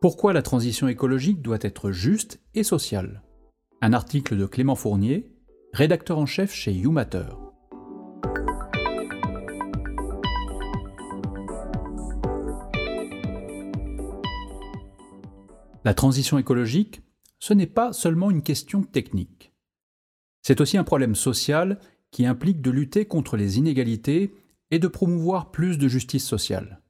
Pourquoi la transition écologique doit être juste et sociale? Un article de Clément Fournier, rédacteur en chef chez YouMatter. La transition écologique, ce n'est pas seulement une question technique. C'est aussi un problème social qui implique de lutter contre les inégalités et de promouvoir plus de justice sociale.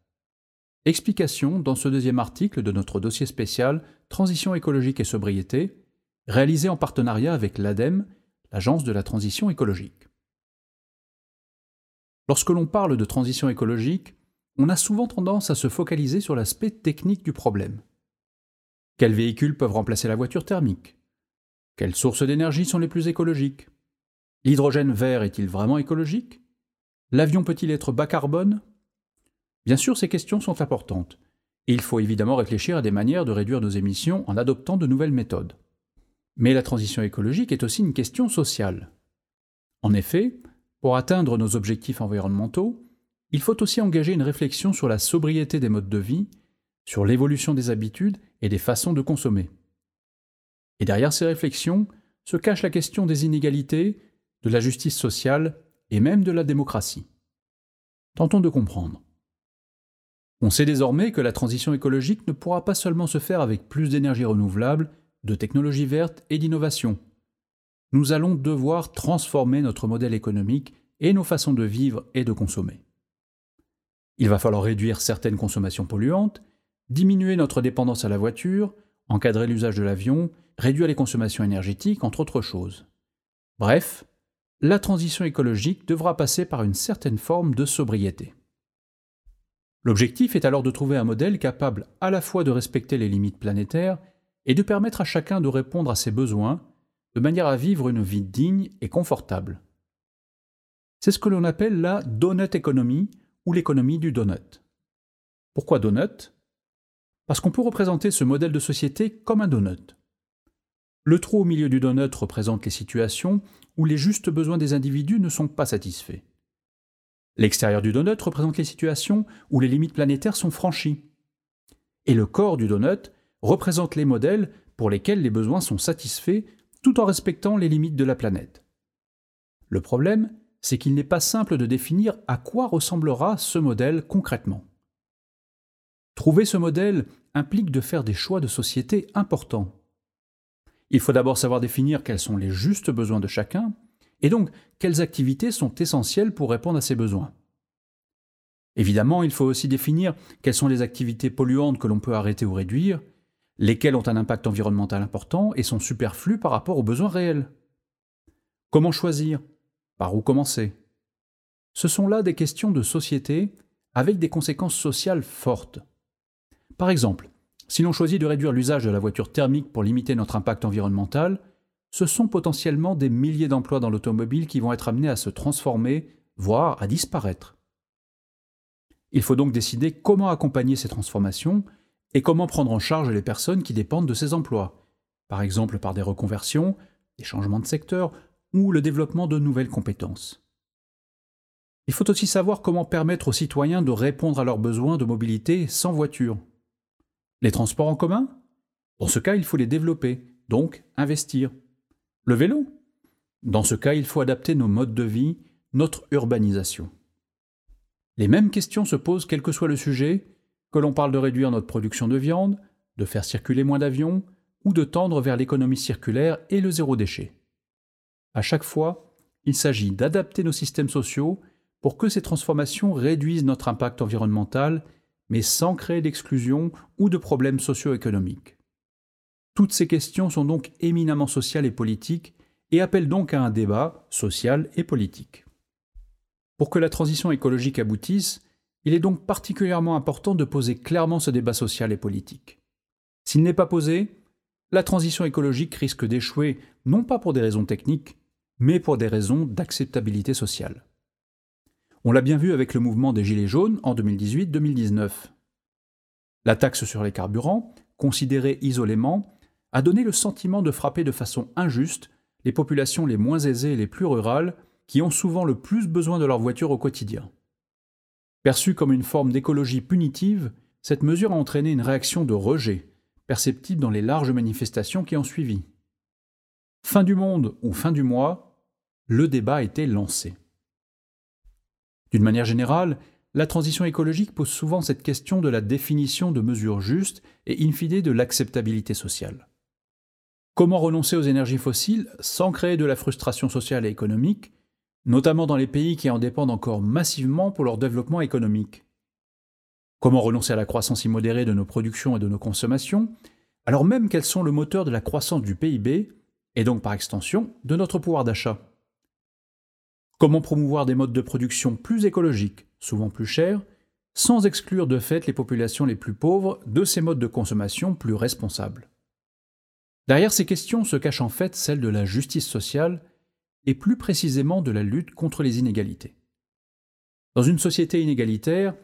Explication dans ce deuxième article de notre dossier spécial Transition écologique et sobriété, réalisé en partenariat avec l'ADEME, l'Agence de la transition écologique. Lorsque l'on parle de transition écologique, on a souvent tendance à se focaliser sur l'aspect technique du problème. Quels véhicules peuvent remplacer la voiture thermique? Quelles sources d'énergie sont les plus écologiques? L'hydrogène vert est-il vraiment écologique? L'avion peut-il être bas carbone? Bien sûr, ces questions sont importantes, il faut évidemment réfléchir à des manières de réduire nos émissions en adoptant de nouvelles méthodes. Mais la transition écologique est aussi une question sociale. En effet, pour atteindre nos objectifs environnementaux, il faut aussi engager une réflexion sur la sobriété des modes de vie sur l'évolution des habitudes et des façons de consommer. Et derrière ces réflexions se cache la question des inégalités, de la justice sociale et même de la démocratie. Tentons de comprendre. On sait désormais que la transition écologique ne pourra pas seulement se faire avec plus d'énergie renouvelable, de technologies vertes et d'innovation. Nous allons devoir transformer notre modèle économique et nos façons de vivre et de consommer. Il va falloir réduire certaines consommations polluantes diminuer notre dépendance à la voiture, encadrer l'usage de l'avion, réduire les consommations énergétiques, entre autres choses. Bref, la transition écologique devra passer par une certaine forme de sobriété. L'objectif est alors de trouver un modèle capable à la fois de respecter les limites planétaires et de permettre à chacun de répondre à ses besoins de manière à vivre une vie digne et confortable. C'est ce que l'on appelle la donut economy ou l'économie du donut. Pourquoi donut? Parce qu'on peut représenter ce modèle de société comme un donut. Le trou au milieu du donut représente les situations où les justes besoins des individus ne sont pas satisfaits. L'extérieur du donut représente les situations où les limites planétaires sont franchies. Et le corps du donut représente les modèles pour lesquels les besoins sont satisfaits tout en respectant les limites de la planète. Le problème, c'est qu'il n'est pas simple de définir à quoi ressemblera ce modèle concrètement. Trouver ce modèle implique de faire des choix de société importants. Il faut d'abord savoir définir quels sont les justes besoins de chacun, et donc quelles activités sont essentielles pour répondre à ces besoins? Évidemment, il faut aussi définir quelles sont les activités polluantes que l'on peut arrêter ou réduire, lesquelles ont un impact environnemental important et sont superflues par rapport aux besoins réels. Comment choisir? Par où commencer? Ce sont là des questions de société avec des conséquences sociales fortes. Par exemple, si l'on choisit de réduire l'usage de la voiture thermique pour limiter notre impact environnemental, ce sont potentiellement des milliers d'emplois dans l'automobile qui vont être amenés à se transformer, voire à disparaître. Il faut donc décider comment accompagner ces transformations et comment prendre en charge les personnes qui dépendent de ces emplois, par exemple par des reconversions, des changements de secteur ou le développement de nouvelles compétences. Il faut aussi savoir comment permettre aux citoyens de répondre à leurs besoins de mobilité sans voiture, les transports en commun? Dans ce cas, il faut les développer, donc investir. Le vélo Dans ce cas, il faut adapter nos modes de vie, notre urbanisation. Les mêmes questions se posent quel que soit le sujet, que l'on parle de réduire notre production de viande, de faire circuler moins d'avions, ou de tendre vers l'économie circulaire et le zéro déchet. À chaque fois, il s'agit d'adapter nos systèmes sociaux pour que ces transformations réduisent notre impact environnemental mais sans créer d'exclusion ou de problèmes socio-économiques. Toutes ces questions sont donc éminemment sociales et politiques et appellent donc à un débat social et politique. Pour que la transition écologique aboutisse, il est donc particulièrement important de poser clairement ce débat social et politique. S'il n'est pas posé, la transition écologique risque d'échouer non pas pour des raisons techniques, mais pour des raisons d'acceptabilité sociale. On l'a bien vu avec le mouvement des Gilets jaunes en 2018-2019. La taxe sur les carburants, considérée isolément, a donné le sentiment de frapper de façon injuste les populations les moins aisées et les plus rurales qui ont souvent le plus besoin de leur voiture au quotidien. Perçue comme une forme d'écologie punitive, cette mesure a entraîné une réaction de rejet perceptible dans les larges manifestations qui ont suivi. Fin du monde ou fin du mois, le débat était lancé. D'une manière générale, la transition écologique pose souvent cette question de la définition de mesures justes et in de l'acceptabilité sociale. Comment renoncer aux énergies fossiles sans créer de la frustration sociale et économique, notamment dans les pays qui en dépendent encore massivement pour leur développement économique? Comment renoncer à la croissance immodérée de nos productions et de nos consommations, alors même qu'elles sont le moteur de la croissance du PIB, et donc par extension de notre pouvoir d'achat? Comment promouvoir des modes de production plus écologiques, souvent plus chers, sans exclure de fait les populations les plus pauvres de ces modes de consommation plus responsables? Derrière ces questions se cache en fait celle de la justice sociale et plus précisément de la lutte contre les inégalités. Dans une société inégalitaire,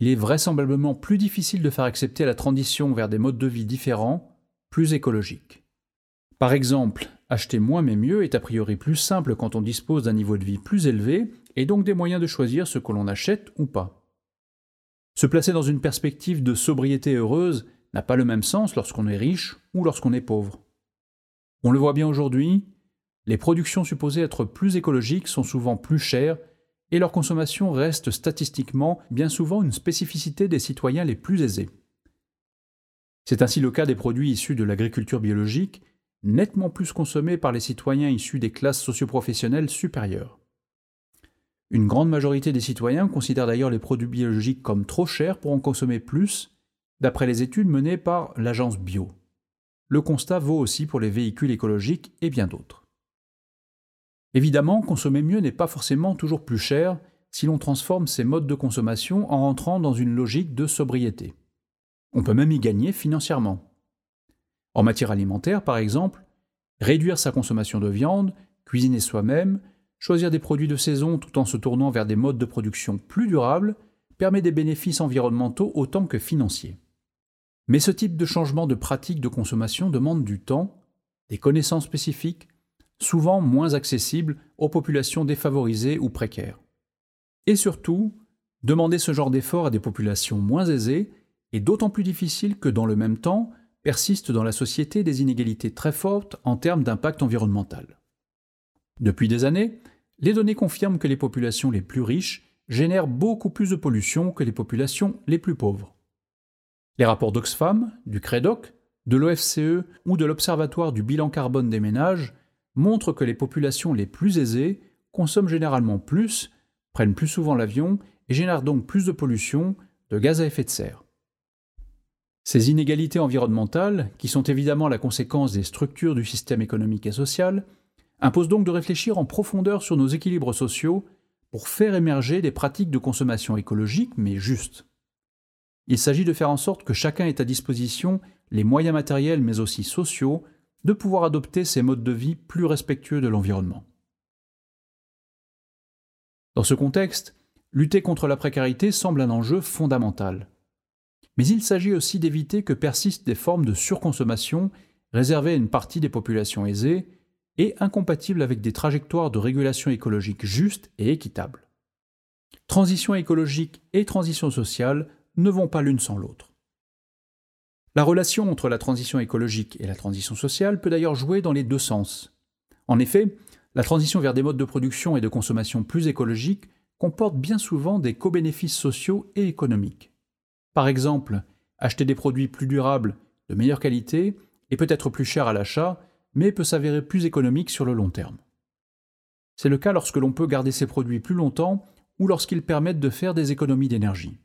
il est vraisemblablement plus difficile de faire accepter la transition vers des modes de vie différents, plus écologiques. Par exemple, acheter moins mais mieux est a priori plus simple quand on dispose d'un niveau de vie plus élevé et donc des moyens de choisir ce que l'on achète ou pas. Se placer dans une perspective de sobriété heureuse n'a pas le même sens lorsqu'on est riche ou lorsqu'on est pauvre. On le voit bien aujourd'hui, les productions supposées être plus écologiques sont souvent plus chères et leur consommation reste statistiquement bien souvent une spécificité des citoyens les plus aisés. C'est ainsi le cas des produits issus de l'agriculture biologique, nettement plus consommés par les citoyens issus des classes socioprofessionnelles supérieures. Une grande majorité des citoyens considèrent d'ailleurs les produits biologiques comme trop chers pour en consommer plus, d'après les études menées par l'agence Bio. Le constat vaut aussi pour les véhicules écologiques et bien d'autres. Évidemment, consommer mieux n'est pas forcément toujours plus cher si l'on transforme ces modes de consommation en rentrant dans une logique de sobriété. On peut même y gagner financièrement. En matière alimentaire, par exemple, réduire sa consommation de viande, cuisiner soi-même, choisir des produits de saison tout en se tournant vers des modes de production plus durables permet des bénéfices environnementaux autant que financiers. Mais ce type de changement de pratique de consommation demande du temps, des connaissances spécifiques, souvent moins accessibles aux populations défavorisées ou précaires. Et surtout, demander ce genre d'effort à des populations moins aisées est d'autant plus difficile que dans le même temps persistent dans la société des inégalités très fortes en termes d'impact environnemental. Depuis des années, les données confirment que les populations les plus riches génèrent beaucoup plus de pollution que les populations les plus pauvres. Les rapports d'Oxfam, du CREDOC, de l'OFCE ou de l'Observatoire du bilan carbone des ménages montrent que les populations les plus aisées consomment généralement plus, prennent plus souvent l'avion et génèrent donc plus de pollution, de gaz à effet de serre. Ces inégalités environnementales, qui sont évidemment la conséquence des structures du système économique et social, imposent donc de réfléchir en profondeur sur nos équilibres sociaux pour faire émerger des pratiques de consommation écologique mais justes. Il s'agit de faire en sorte que chacun ait à disposition les moyens matériels mais aussi sociaux de pouvoir adopter ces modes de vie plus respectueux de l'environnement. Dans ce contexte, lutter contre la précarité semble un enjeu fondamental. Mais il s'agit aussi d'éviter que persistent des formes de surconsommation réservées à une partie des populations aisées et incompatibles avec des trajectoires de régulation écologique justes et équitables. Transition écologique et transition sociale ne vont pas l'une sans l'autre. La relation entre la transition écologique et la transition sociale peut d'ailleurs jouer dans les deux sens. En effet, la transition vers des modes de production et de consommation plus écologiques comporte bien souvent des co-bénéfices sociaux et économiques. Par exemple, acheter des produits plus durables, de meilleure qualité, est peut-être plus cher à l'achat, mais peut s'avérer plus économique sur le long terme. C'est le cas lorsque l'on peut garder ces produits plus longtemps ou lorsqu'ils permettent de faire des économies d'énergie.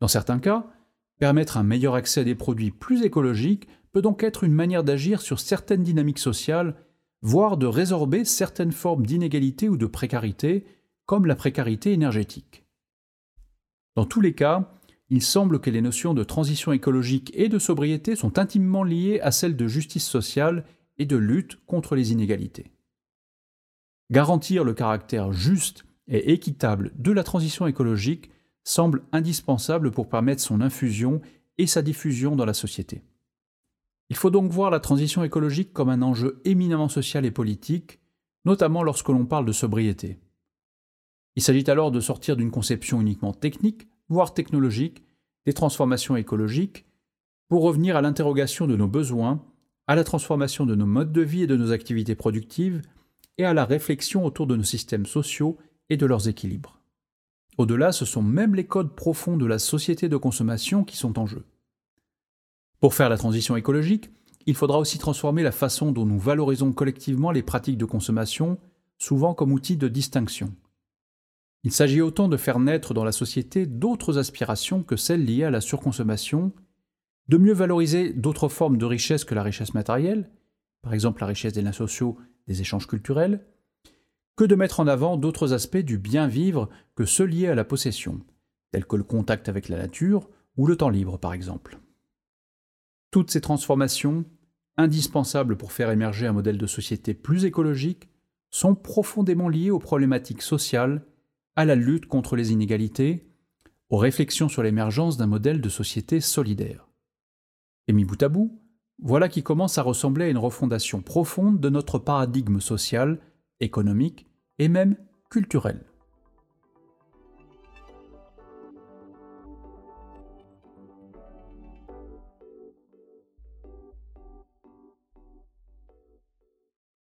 Dans certains cas, Permettre un meilleur accès à des produits plus écologiques peut donc être une manière d'agir sur certaines dynamiques sociales, voire de résorber certaines formes d'inégalité ou de précarité, comme la précarité énergétique. Dans tous les cas, il semble que les notions de transition écologique et de sobriété sont intimement liées à celles de justice sociale et de lutte contre les inégalités. Garantir le caractère juste et équitable de la transition écologique semble indispensable pour permettre son infusion et sa diffusion dans la société. Il faut donc voir la transition écologique comme un enjeu éminemment social et politique, notamment lorsque l'on parle de sobriété. Il s'agit alors de sortir d'une conception uniquement technique, voire technologique, des transformations écologiques, pour revenir à l'interrogation de nos besoins, à la transformation de nos modes de vie et de nos activités productives, et à la réflexion autour de nos systèmes sociaux et de leurs équilibres. Au-delà, ce sont même les codes profonds de la société de consommation qui sont en jeu. Pour faire la transition écologique, il faudra aussi transformer la façon dont nous valorisons collectivement les pratiques de consommation, souvent comme outil de distinction. Il s'agit autant de faire naître dans la société d'autres aspirations que celles liées à la surconsommation, de mieux valoriser d'autres formes de richesse que la richesse matérielle, par exemple la richesse des liens sociaux, des échanges culturels, que de mettre en avant d'autres aspects du bien vivre que ceux liés à la possession, tels que le contact avec la nature ou le temps libre par exemple. Toutes ces transformations, indispensables pour faire émerger un modèle de société plus écologique, sont profondément liées aux problématiques sociales, à la lutte contre les inégalités, aux réflexions sur l'émergence d'un modèle de société solidaire. Et mis bout à bout, voilà qui commence à ressembler à une refondation profonde de notre paradigme social, économique et même culturel.